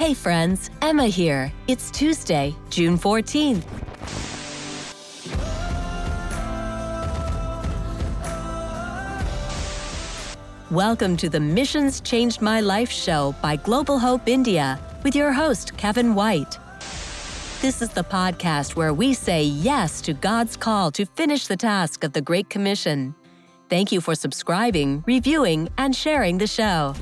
Hey friends, Emma here. It's Tuesday, June 14th. Welcome to the Missions Changed My Life show by Global Hope India with your host, Kevin White. This is the podcast where we say yes to God's call to finish the task of the Great Commission. Thank you for subscribing, reviewing, and sharing the show.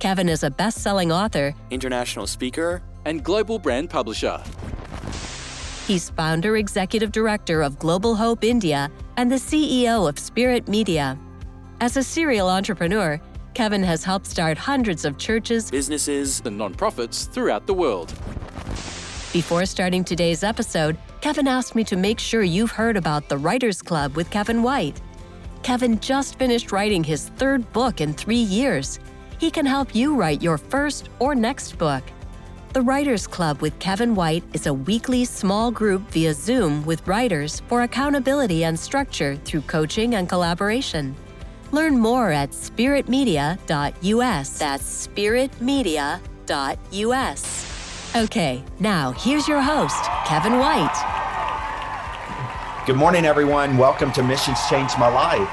Kevin is a best selling author, international speaker, and global brand publisher. He's founder executive director of Global Hope India and the CEO of Spirit Media. As a serial entrepreneur, Kevin has helped start hundreds of churches, businesses, and nonprofits throughout the world. Before starting today's episode, Kevin asked me to make sure you've heard about the Writers Club with Kevin White. Kevin just finished writing his third book in three years. He can help you write your first or next book. The Writers Club with Kevin White is a weekly small group via Zoom with writers for accountability and structure through coaching and collaboration. Learn more at spiritmedia.us. That's spiritmedia.us. Okay, now here's your host, Kevin White. Good morning, everyone. Welcome to Missions Change My Life.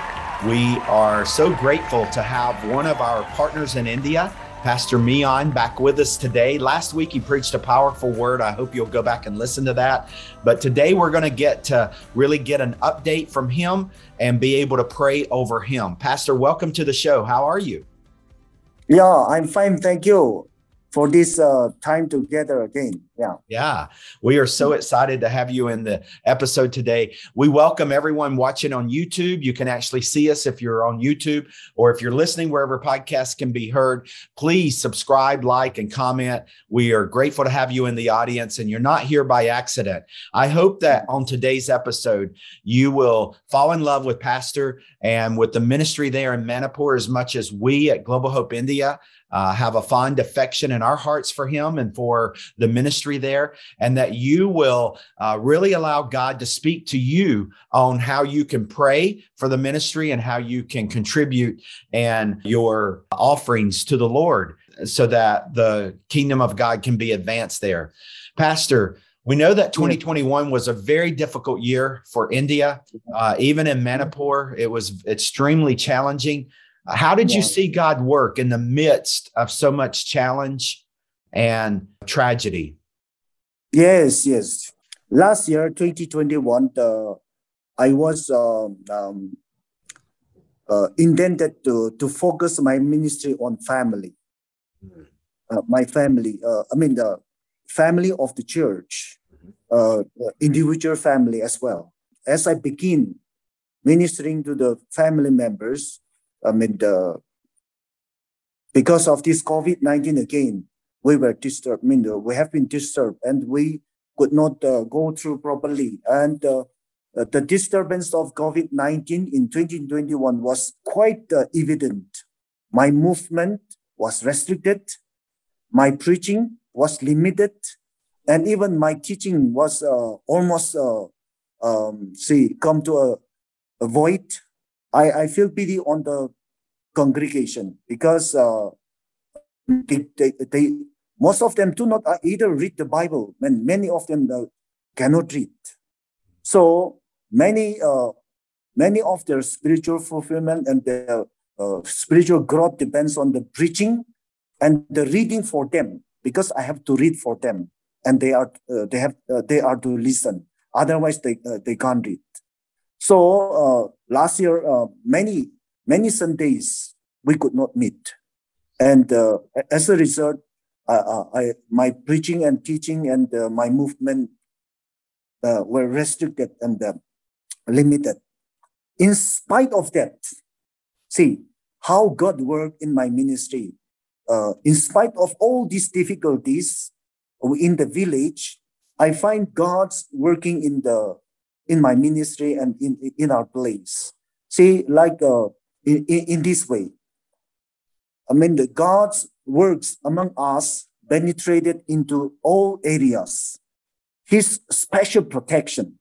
We are so grateful to have one of our partners in India, Pastor Mian, back with us today. Last week, he preached a powerful word. I hope you'll go back and listen to that. But today, we're going to get to really get an update from him and be able to pray over him. Pastor, welcome to the show. How are you? Yeah, I'm fine. Thank you for this uh, time together again. Yeah. Yeah. We are so excited to have you in the episode today. We welcome everyone watching on YouTube. You can actually see us if you're on YouTube or if you're listening wherever podcasts can be heard. Please subscribe, like, and comment. We are grateful to have you in the audience and you're not here by accident. I hope that on today's episode, you will fall in love with Pastor and with the ministry there in Manipur as much as we at Global Hope India uh, have a fond affection in our hearts for him and for the ministry there, and that you will uh, really allow God to speak to you on how you can pray for the ministry and how you can contribute and your offerings to the Lord so that the kingdom of God can be advanced there. Pastor, we know that 2021 was a very difficult year for India. Uh, even in Manipur, it was extremely challenging. How did you see God work in the midst of so much challenge and tragedy? Yes, yes. Last year, 2021, the, I was um, um, uh, intended to, to focus my ministry on family. Mm-hmm. Uh, my family, uh, I mean, the family of the church, mm-hmm. uh, individual family as well. As I begin ministering to the family members, mean, the, because of this COVID 19 again, we were disturbed. I mean, we have been disturbed and we could not uh, go through properly. And uh, the disturbance of COVID 19 in 2021 was quite uh, evident. My movement was restricted, my preaching was limited, and even my teaching was uh, almost, uh, um, see, come to a, a void I, I feel pity on the congregation because uh, they, they, they, most of them do not uh, either read the Bible, and many of them uh, cannot read. So many, uh, many of their spiritual fulfillment and their uh, spiritual growth depends on the preaching and the reading for them, because I have to read for them, and they are uh, they have they are to listen. Otherwise, they they can't read. So last year, many many Sundays we could not meet, and uh, as a result, I, my preaching and teaching and uh, my movement uh, were restricted and uh, limited. In spite of that, see how God worked in my ministry. in spite of all these difficulties in the village, I find God's working in the in my ministry and in, in our place. See, like uh, in, in this way, I mean, the God's works among us penetrated into all areas. His special protection.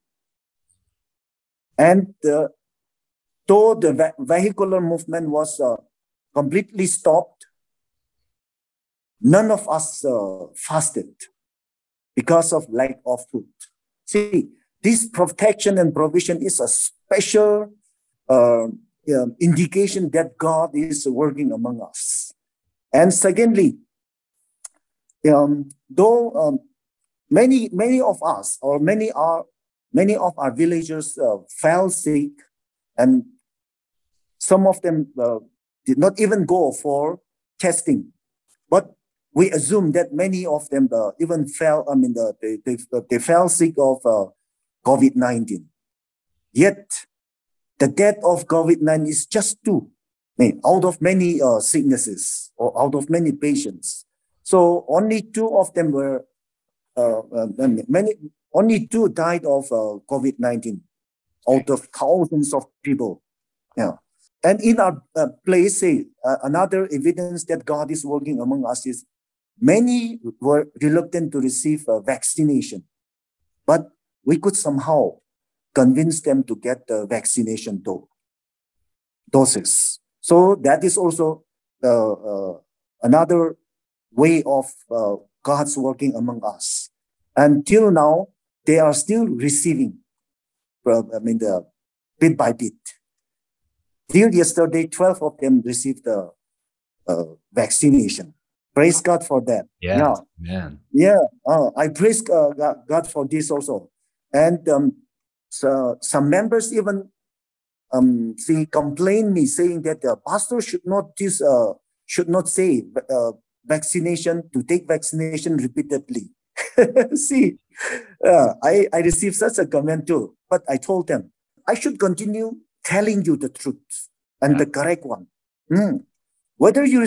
And uh, though the vehicular movement was uh, completely stopped, none of us uh, fasted because of lack of food. See, this protection and provision is a special uh, indication that God is working among us. And secondly, um, though um, many many of us or many are many of our villagers uh, fell sick, and some of them uh, did not even go for testing, but we assume that many of them uh, even fell. I mean, they, they they fell sick of uh, COVID nineteen. Yet, the death of COVID nineteen is just two, I mean, out of many uh, sicknesses or out of many patients. So only two of them were, uh, uh, many, only two died of uh, COVID 19 out of thousands of people. Yeah. And in our place, say, uh, another evidence that God is working among us is many were reluctant to receive vaccination, but we could somehow convince them to get the vaccination do- doses. So that is also another way of uh, God's working among us. Until now, they are still receiving, I mean, the bit by bit. Till yesterday, 12 of them received the uh, vaccination. Praise God for that. Yeah, yeah. man. Yeah, uh, I praise uh, God for this also. And um, so some members even um, see, complain me saying that the pastor should not this, uh, should not say uh, vaccination, to take vaccination repeatedly. See, uh, I, I received such a comment too, but I told them, I should continue telling you the truth and yeah. the correct one. Mm. Whether you,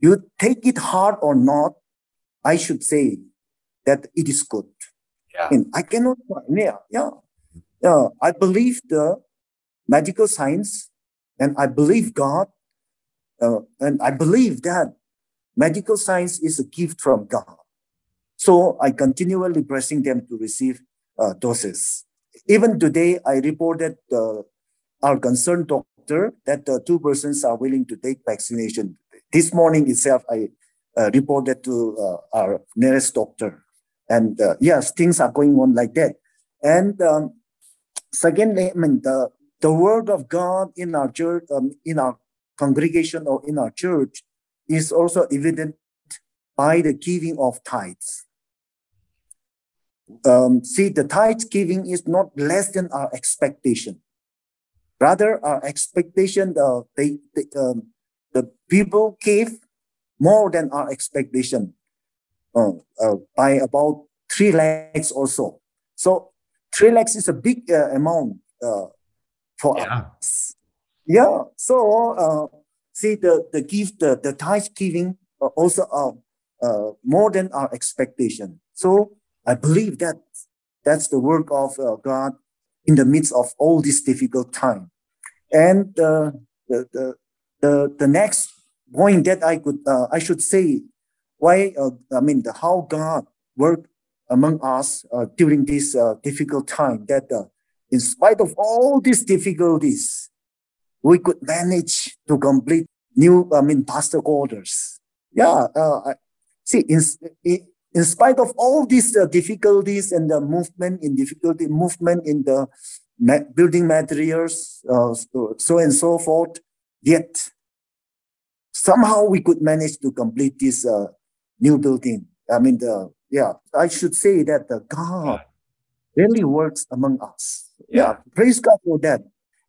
you take it hard or not, I should say that it is good. Yeah. And I cannot, yeah, yeah. Yeah. I believe the medical science and I believe God. Uh, and I believe that Medical science is a gift from God. So I continually pressing them to receive uh, doses. Even today, I reported uh, our concerned doctor that the two persons are willing to take vaccination. This morning itself, I uh, reported to uh, our nearest doctor. And uh, yes, things are going on like that. And um, secondly, I mean, the, the word of God in our church, um, in our congregation or in our church is also evident by the giving of tithes. Um, see, the tithe giving is not less than our expectation. Rather, our expectation, uh, they, they um, the people gave more than our expectation uh, uh, by about three lakhs or so. So, three lakhs is a big uh, amount uh, for yeah. us. Yeah. So, uh, see the, the gift, the, the tithe giving also are uh, more than our expectation. So I believe that that's the work of uh, God in the midst of all this difficult time. And uh, the, the, the, the next point that I could, uh, I should say, why, uh, I mean, the, how God worked among us uh, during this difficult time that in spite of all these difficulties, we could manage to complete new, I mean, pastor orders. Yeah, uh, see, in, in spite of all these uh, difficulties and the movement in difficulty, movement in the ma- building materials, uh, so and so forth, yet somehow we could manage to complete this uh, new building. I mean, the yeah, I should say that the God really works among us. Yeah, yeah praise God for that.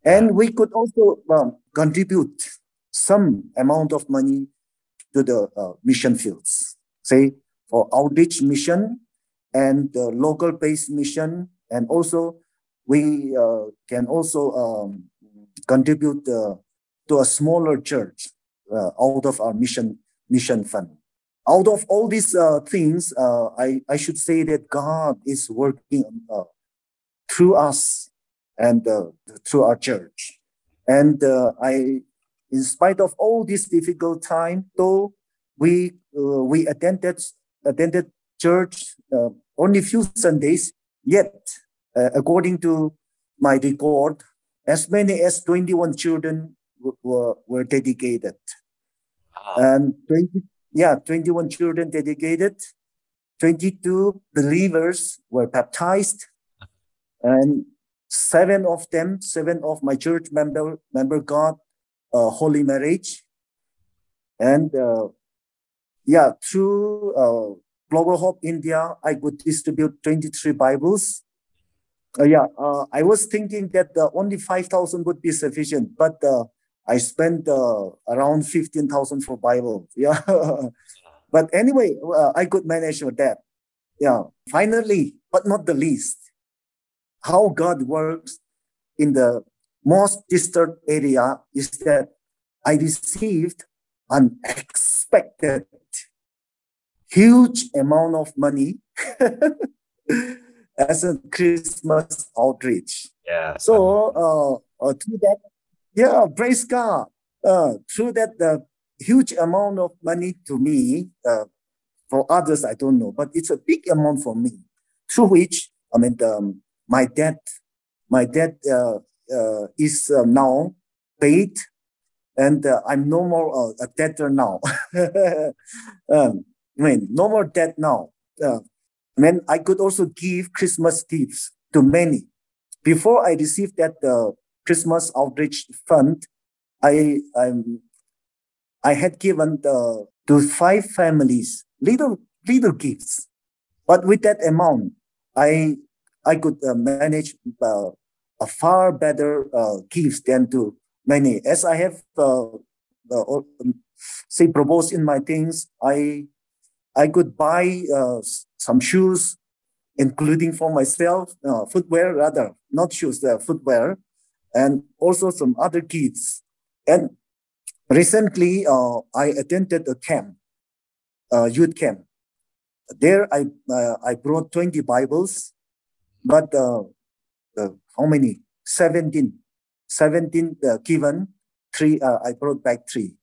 And we could also um, contribute some amount of money to the uh, mission fields, say for outreach mission and the local based mission. And also, we uh, can also um, contribute uh, to a smaller church uh, out of our mission mission fund. Out of all these uh, things, uh, I, I should say that God is working through us and through our church. And I, in spite of all this difficult time, though we uh, we attended attended church uh, only few Sundays, yet uh, according to my record, as many as 21 children were, were dedicated. Wow. And 20, yeah, 21 children dedicated, 22 believers were baptized, and seven of them, seven of my church member member got uh, holy marriage, and uh, yeah, through uh, Global Hope India, I could distribute 23 Bibles. Uh, yeah, uh, I was thinking that only 5,000 would be sufficient, but uh, I spent uh, around 15,000 for Bible. Yeah. but anyway, uh, I could manage with that. Yeah. Finally, but not the least, how God works in the most distant area is that I received an unexpected huge amount of money as a Christmas outreach. Yeah. So uh, uh, through that, yeah, praise God. Uh, through that, the huge amount of money to me, uh, for others, I don't know, but it's a big amount for me. Through which, I mean, um, my debt, my debt uh, uh, is uh, now paid, and uh, I'm no more uh, a debtor now. um, I mean, no more debt now. Uh, I mean, I could also give Christmas gifts to many. Before I received that Christmas outreach fund, I I'm, I had given the, to five families little little gifts, but with that amount, I I could uh, manage uh, a far better uh, gifts than to many. As I have uh, uh, say proposed in my things, I I could buy uh, some shoes, including for myself, uh, footwear rather, not shoes, uh, footwear, and also some other kids. And recently, uh, I attended a camp, a youth camp. There, I uh, I brought 20 Bibles, but uh, how many? 17. 17 uh, given, three, uh, I brought back three.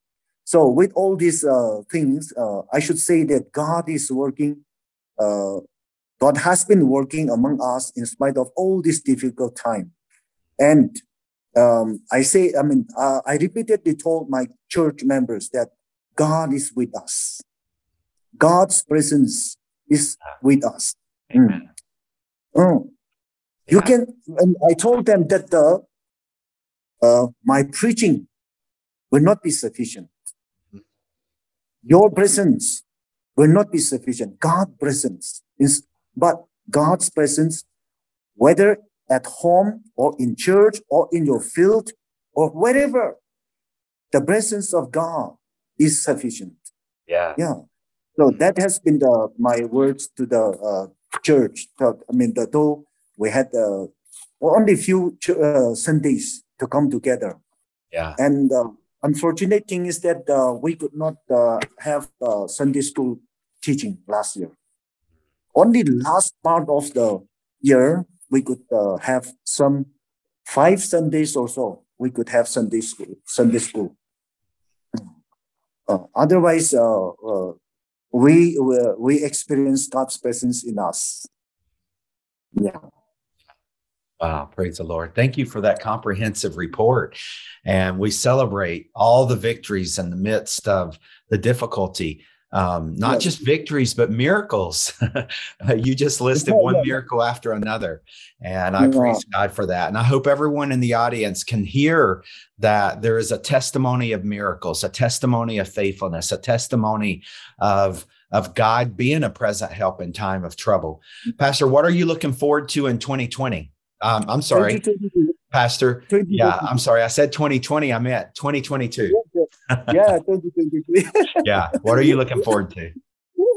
So with all these uh, things, I should say that God is working. God has been working among us in spite of all this difficult time. And um, I say, I mean, uh, I repeatedly told my church members that God is with us. God's presence is with us. Amen. Mm. Mm. You can, and I told them that the, uh, my preaching will not be sufficient. Your presence will not be sufficient. God's presence is, but God's presence, whether at home or in church or in your field or wherever, the presence of God is sufficient. Yeah. Yeah. So that has been the my words to the uh, church. I mean, the, though we had uh, only few uh, Sundays to come together. Yeah. And uh, unfortunate thing is that uh, we could not uh, have uh, Sunday school teaching last year. Only last part of the year we could uh, have some five Sundays or so. We could have Sunday school. Sunday school. Uh, otherwise, uh, we we experience God's presence in us. Yeah. Wow, praise the Lord. Thank you for that comprehensive report. And we celebrate all the victories in the midst of the difficulty. Um, not yes. just victories, but miracles. you just listed one miracle after another. And I yeah. praise God for that. And I hope everyone in the audience can hear that there is a testimony of miracles, a testimony of faithfulness, a testimony of of God being a present help in time of trouble. Pastor, what are you looking forward to in 2020? Um, I'm sorry, Pastor. Yeah, I'm sorry. I said 2020. I meant 2022. Yeah, 2023. yeah. What are you looking forward to?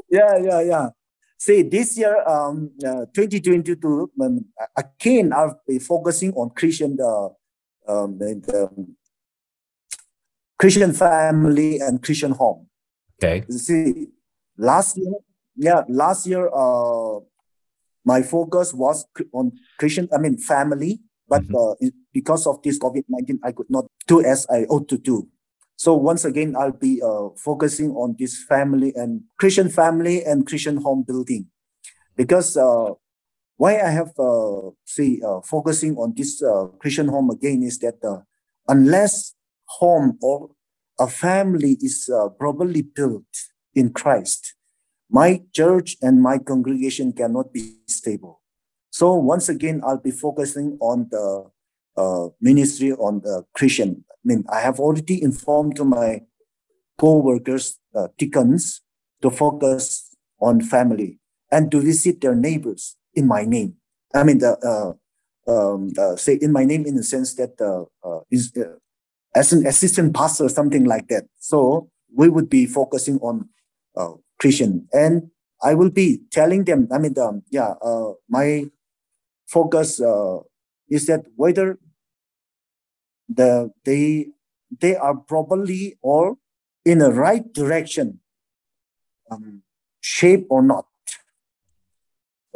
Yeah, yeah, yeah. See, this year, um, uh, 2022, um, again, I'll be focusing on Christian, uh, um, the, um, Christian family and Christian home. Okay. See, last year, yeah, last year, uh, my focus was on Christian, I mean, family, but mm-hmm. uh, because of this COVID 19, I could not do as I ought to do. So once again, I'll be uh, focusing on this family and Christian family and Christian home building. Because uh, why I have, uh, see, uh, focusing on this uh, Christian home again is that uh, unless home or a family is properly built in Christ, my church and my congregation cannot be stable. So once again, I'll be focusing on the uh, ministry on the Christian. I mean, I have already informed my co-workers, uh, deacons, to focus on family and to visit their neighbors in my name. I mean, the uh, um, uh, say in my name in the sense that uh, is as an assistant pastor, something like that. So we would be focusing on Christian, and I will be telling them. I mean, um, yeah, uh, my focus uh, is that whether the they they are probably or in the right direction, um, shape or not.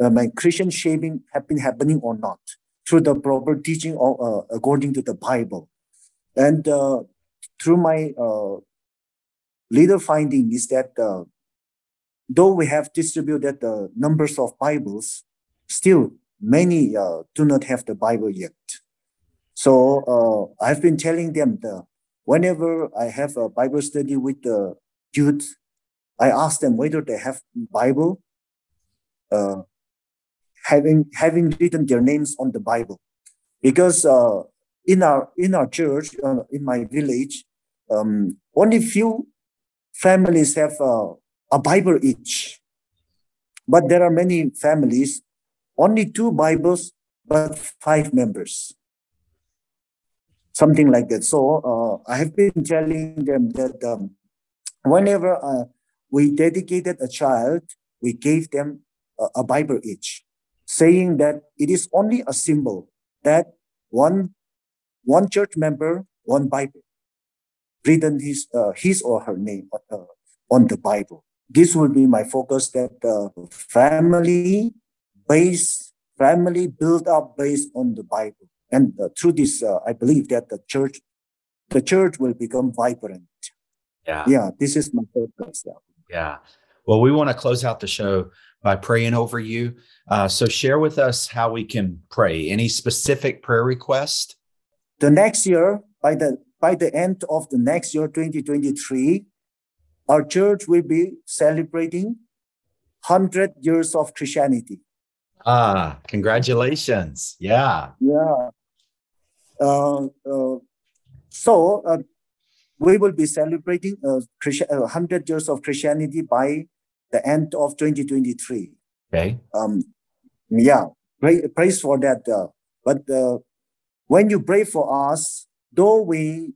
Uh, my Christian shaping have been happening or not through the proper teaching or uh, according to the Bible. And uh, through my uh, finding is that uh, though we have distributed the numbers of Bibles, still many uh, do not have the Bible yet. So uh, I've been telling them that whenever I have a Bible study with the youth, I ask them whether they have Bible, uh, having having written their names on the Bible, because uh, in our in our church uh, in my village, um, only few families have uh, a Bible each, but there are many families only two Bibles but five members, something like that. So uh, I have been telling them that um, whenever uh, we dedicated a child, we gave them a, a Bible each saying that it is only a symbol that one one church member, one Bible, written his uh, his or her name uh, on the Bible. This will be my focus. That the family base, family built up based on the Bible, and uh, through this, uh, I believe that the church, the church will become vibrant. Yeah, yeah. This is my focus. Yeah. Yeah. Well, we want to close out the show by praying over you. Uh, so share with us how we can pray. Any specific prayer request? The next year, by the by the end of the next year, 2023, our church will be celebrating 100 years of Christianity. Ah, congratulations. Yeah. Yeah. Uh, uh, so uh, we will be celebrating uh, 100 years of Christianity by the end of 2023. Okay. Um, yeah, pray, praise for that. Uh, but uh, when you pray for us, though we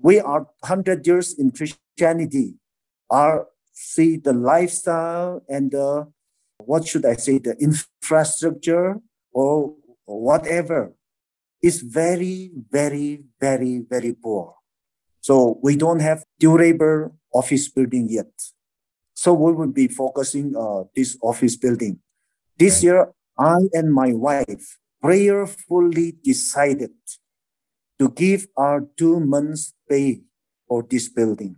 we are 100 years in Christianity, our see the lifestyle and the what should I say the infrastructure or, or whatever is very very very very poor. So we don't have durable office building yet. So we will be focusing uh, this office building. This year, I and my wife prayerfully decided to give our two months pay for this building.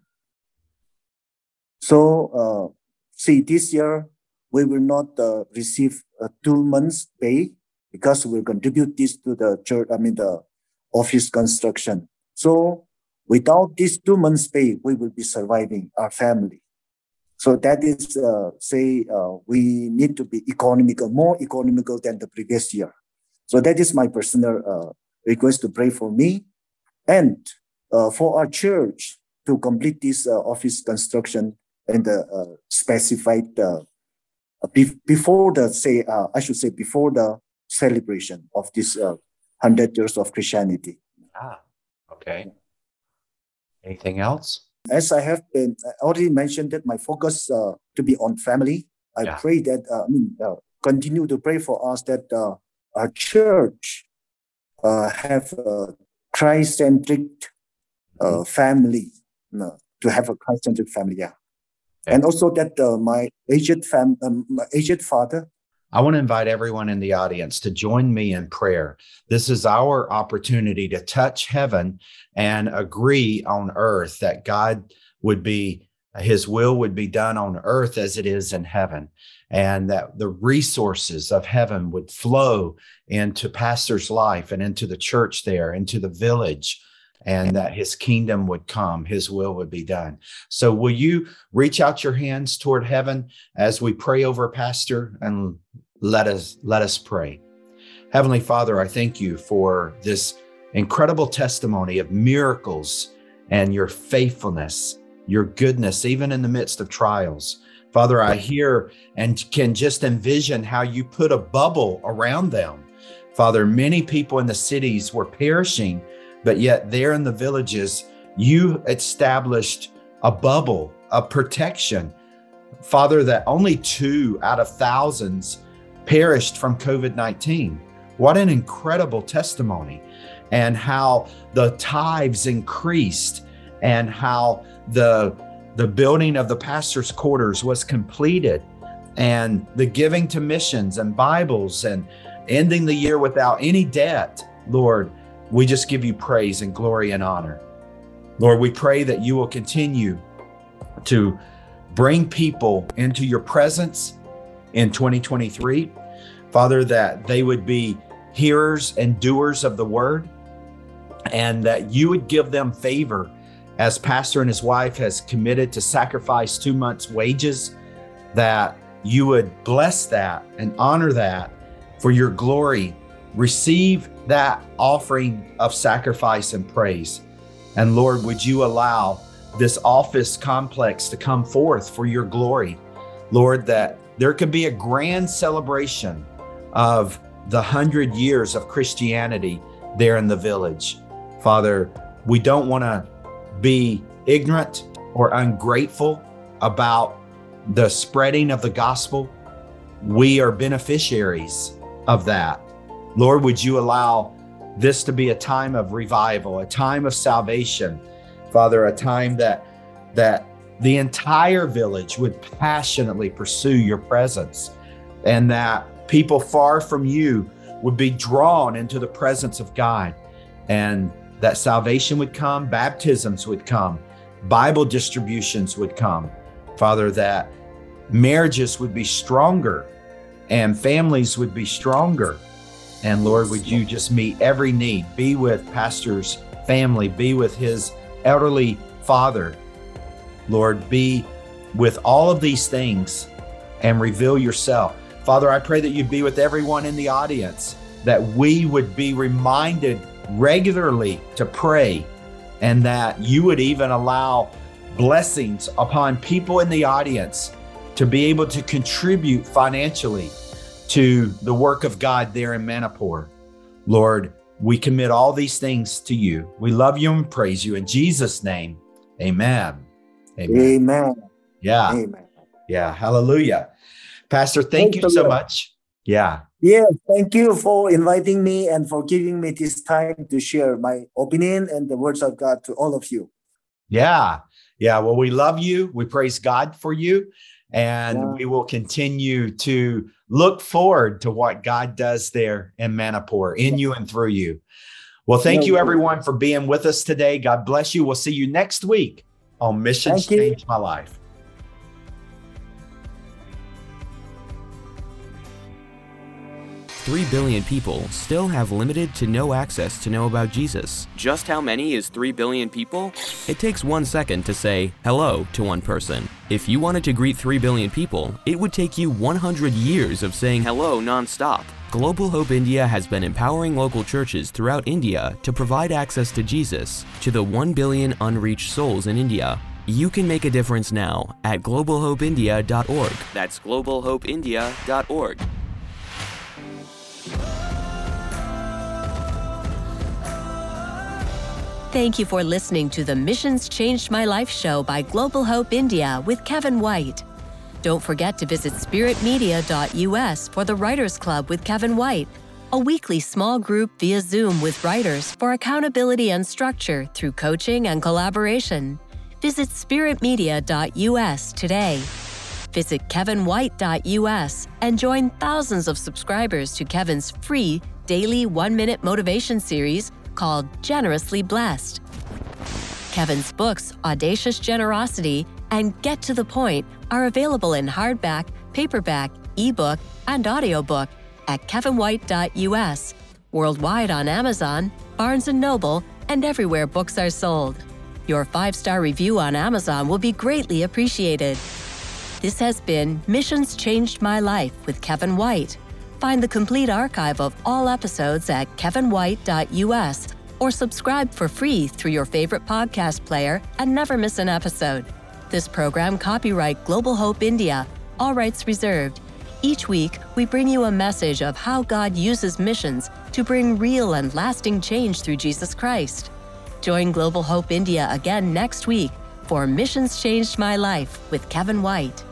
So, uh, see, this year we will not uh, receive a two months pay because we'll contribute this to the church, I mean, the office construction. So, without this two months pay, we will be surviving our family. So that is, uh, say, uh, we need to be economical, more economical than the previous year. So that is my personal uh, request to pray for me and uh, for our church to complete this uh, office construction and the uh, specified be- before the say I should say before the celebration of this hundred years of Christianity. Ah, okay. Anything else? As I have been already mentioned that my focus uh, to be on family. I yeah. pray that uh, I mean uh, continue to pray for us that uh, our church uh, have a Christ-centric uh, mm-hmm. family to have a Christ-centric family. Yeah. yeah. And also that my aged fam, um, my aged father I want to invite everyone in the audience to join me in prayer. This is our opportunity to touch heaven and agree on earth that God would be, his will would be done on earth as it is in heaven, and that the resources of heaven would flow into pastor's life and into the church there, into the village and that his kingdom would come, his will would be done. So, will you reach out your hands toward heaven as we pray over Pastor and let us let us pray. Heavenly Father, I thank you for this incredible testimony of miracles and your faithfulness, your goodness, even in the midst of trials. Father, I hear and can just envision how you put a bubble around them. Father, many people in the cities were perishing but yet, there in the villages, you established a bubble a protection. Father, that only two out of thousands perished from COVID 19. What an incredible testimony, and how the tithes increased, and how the the building of the pastor's quarters was completed, and the giving to missions and Bibles, and ending the year without any debt, Lord. We just give you praise and glory and honor. Lord, we pray that you will continue to bring people into your presence in 2023. Father, that they would be hearers and doers of the word, and that you would give them favor as pastor and his wife has committed to sacrifice two months' wages, that you would bless that and honor that for your glory. Receive that offering of sacrifice and praise. And Lord, would you allow this office complex to come forth for your glory? Lord, that there could be a grand celebration of the hundred years of Christianity there in the village. Father, we don't want to be ignorant or ungrateful about the spreading of the gospel. We are beneficiaries of that. Lord, would you allow this to be a time of revival, a time of salvation, Father, a time that that the entire village would passionately pursue your presence and that people far from you would be drawn into the presence of God and that salvation would come, baptisms would come, Bible distributions would come. Father, that marriages would be stronger and families would be stronger and Lord, would you just meet every need? Be with Pastor's family, be with his elderly father. Lord, be with all of these things and reveal yourself. Father, I pray that you'd be with everyone in the audience, that we would be reminded regularly to pray, and that you would even allow blessings upon people in the audience to be able to contribute financially to the work of God there in Manipur. Lord, we commit all these things to you. We love you and praise you in Jesus' name. Amen. Amen. Amen. Yeah. Amen. Yeah. Hallelujah. Pastor, thank, you so much. Yeah. Yeah. Thank you for inviting me and for giving me this time to share my opinion and the words of God to all of you. Yeah. Yeah. Well, we love you. We praise God for you. And yeah. we will continue to look forward to what God does there in Manipur, in you and through you. Well, thank you everyone for being with us today. God bless you. We'll see you next week on Mission Change My Life. 3 billion people still have limited to no access to know about Jesus. Just how many is 3 billion people? It takes one second to say hello to one person. If you wanted to greet 3 billion people, it would take you 100 years of saying hello nonstop. Global Hope India has been empowering local churches throughout India to provide access to Jesus to the 1 billion unreached souls in India. You can make a difference now at globalhopeindia.org. That's globalhopeindia.org. Thank you for listening to the Missions Changed My Life show by Global Hope India with Kevin White. Don't forget to visit spiritmedia.us for the Writers Club with Kevin White, a weekly small group via Zoom with writers for accountability and structure through coaching and collaboration. Visit spiritmedia.us today. Visit kevinwhite.us and join thousands of subscribers to Kevin's free daily one minute motivation series called Generously Blessed. Kevin's books, Audacious Generosity and Get to the Point, are available in hardback, paperback, ebook, and audiobook at kevinwhite.us, worldwide on Amazon, Barnes & Noble, and everywhere books are sold. Your five star review on Amazon will be greatly appreciated. This has been Missions Changed My Life with Kevin White. Find the complete archive of all episodes at kevinwhite.us or subscribe for free through your favorite podcast player and never miss an episode. This program copyright Global Hope India, all rights reserved. Each week, we bring you a message of how God uses missions to bring real and lasting change through Jesus Christ. Join Global Hope India again next week for Missions Changed My Life with Kevin White.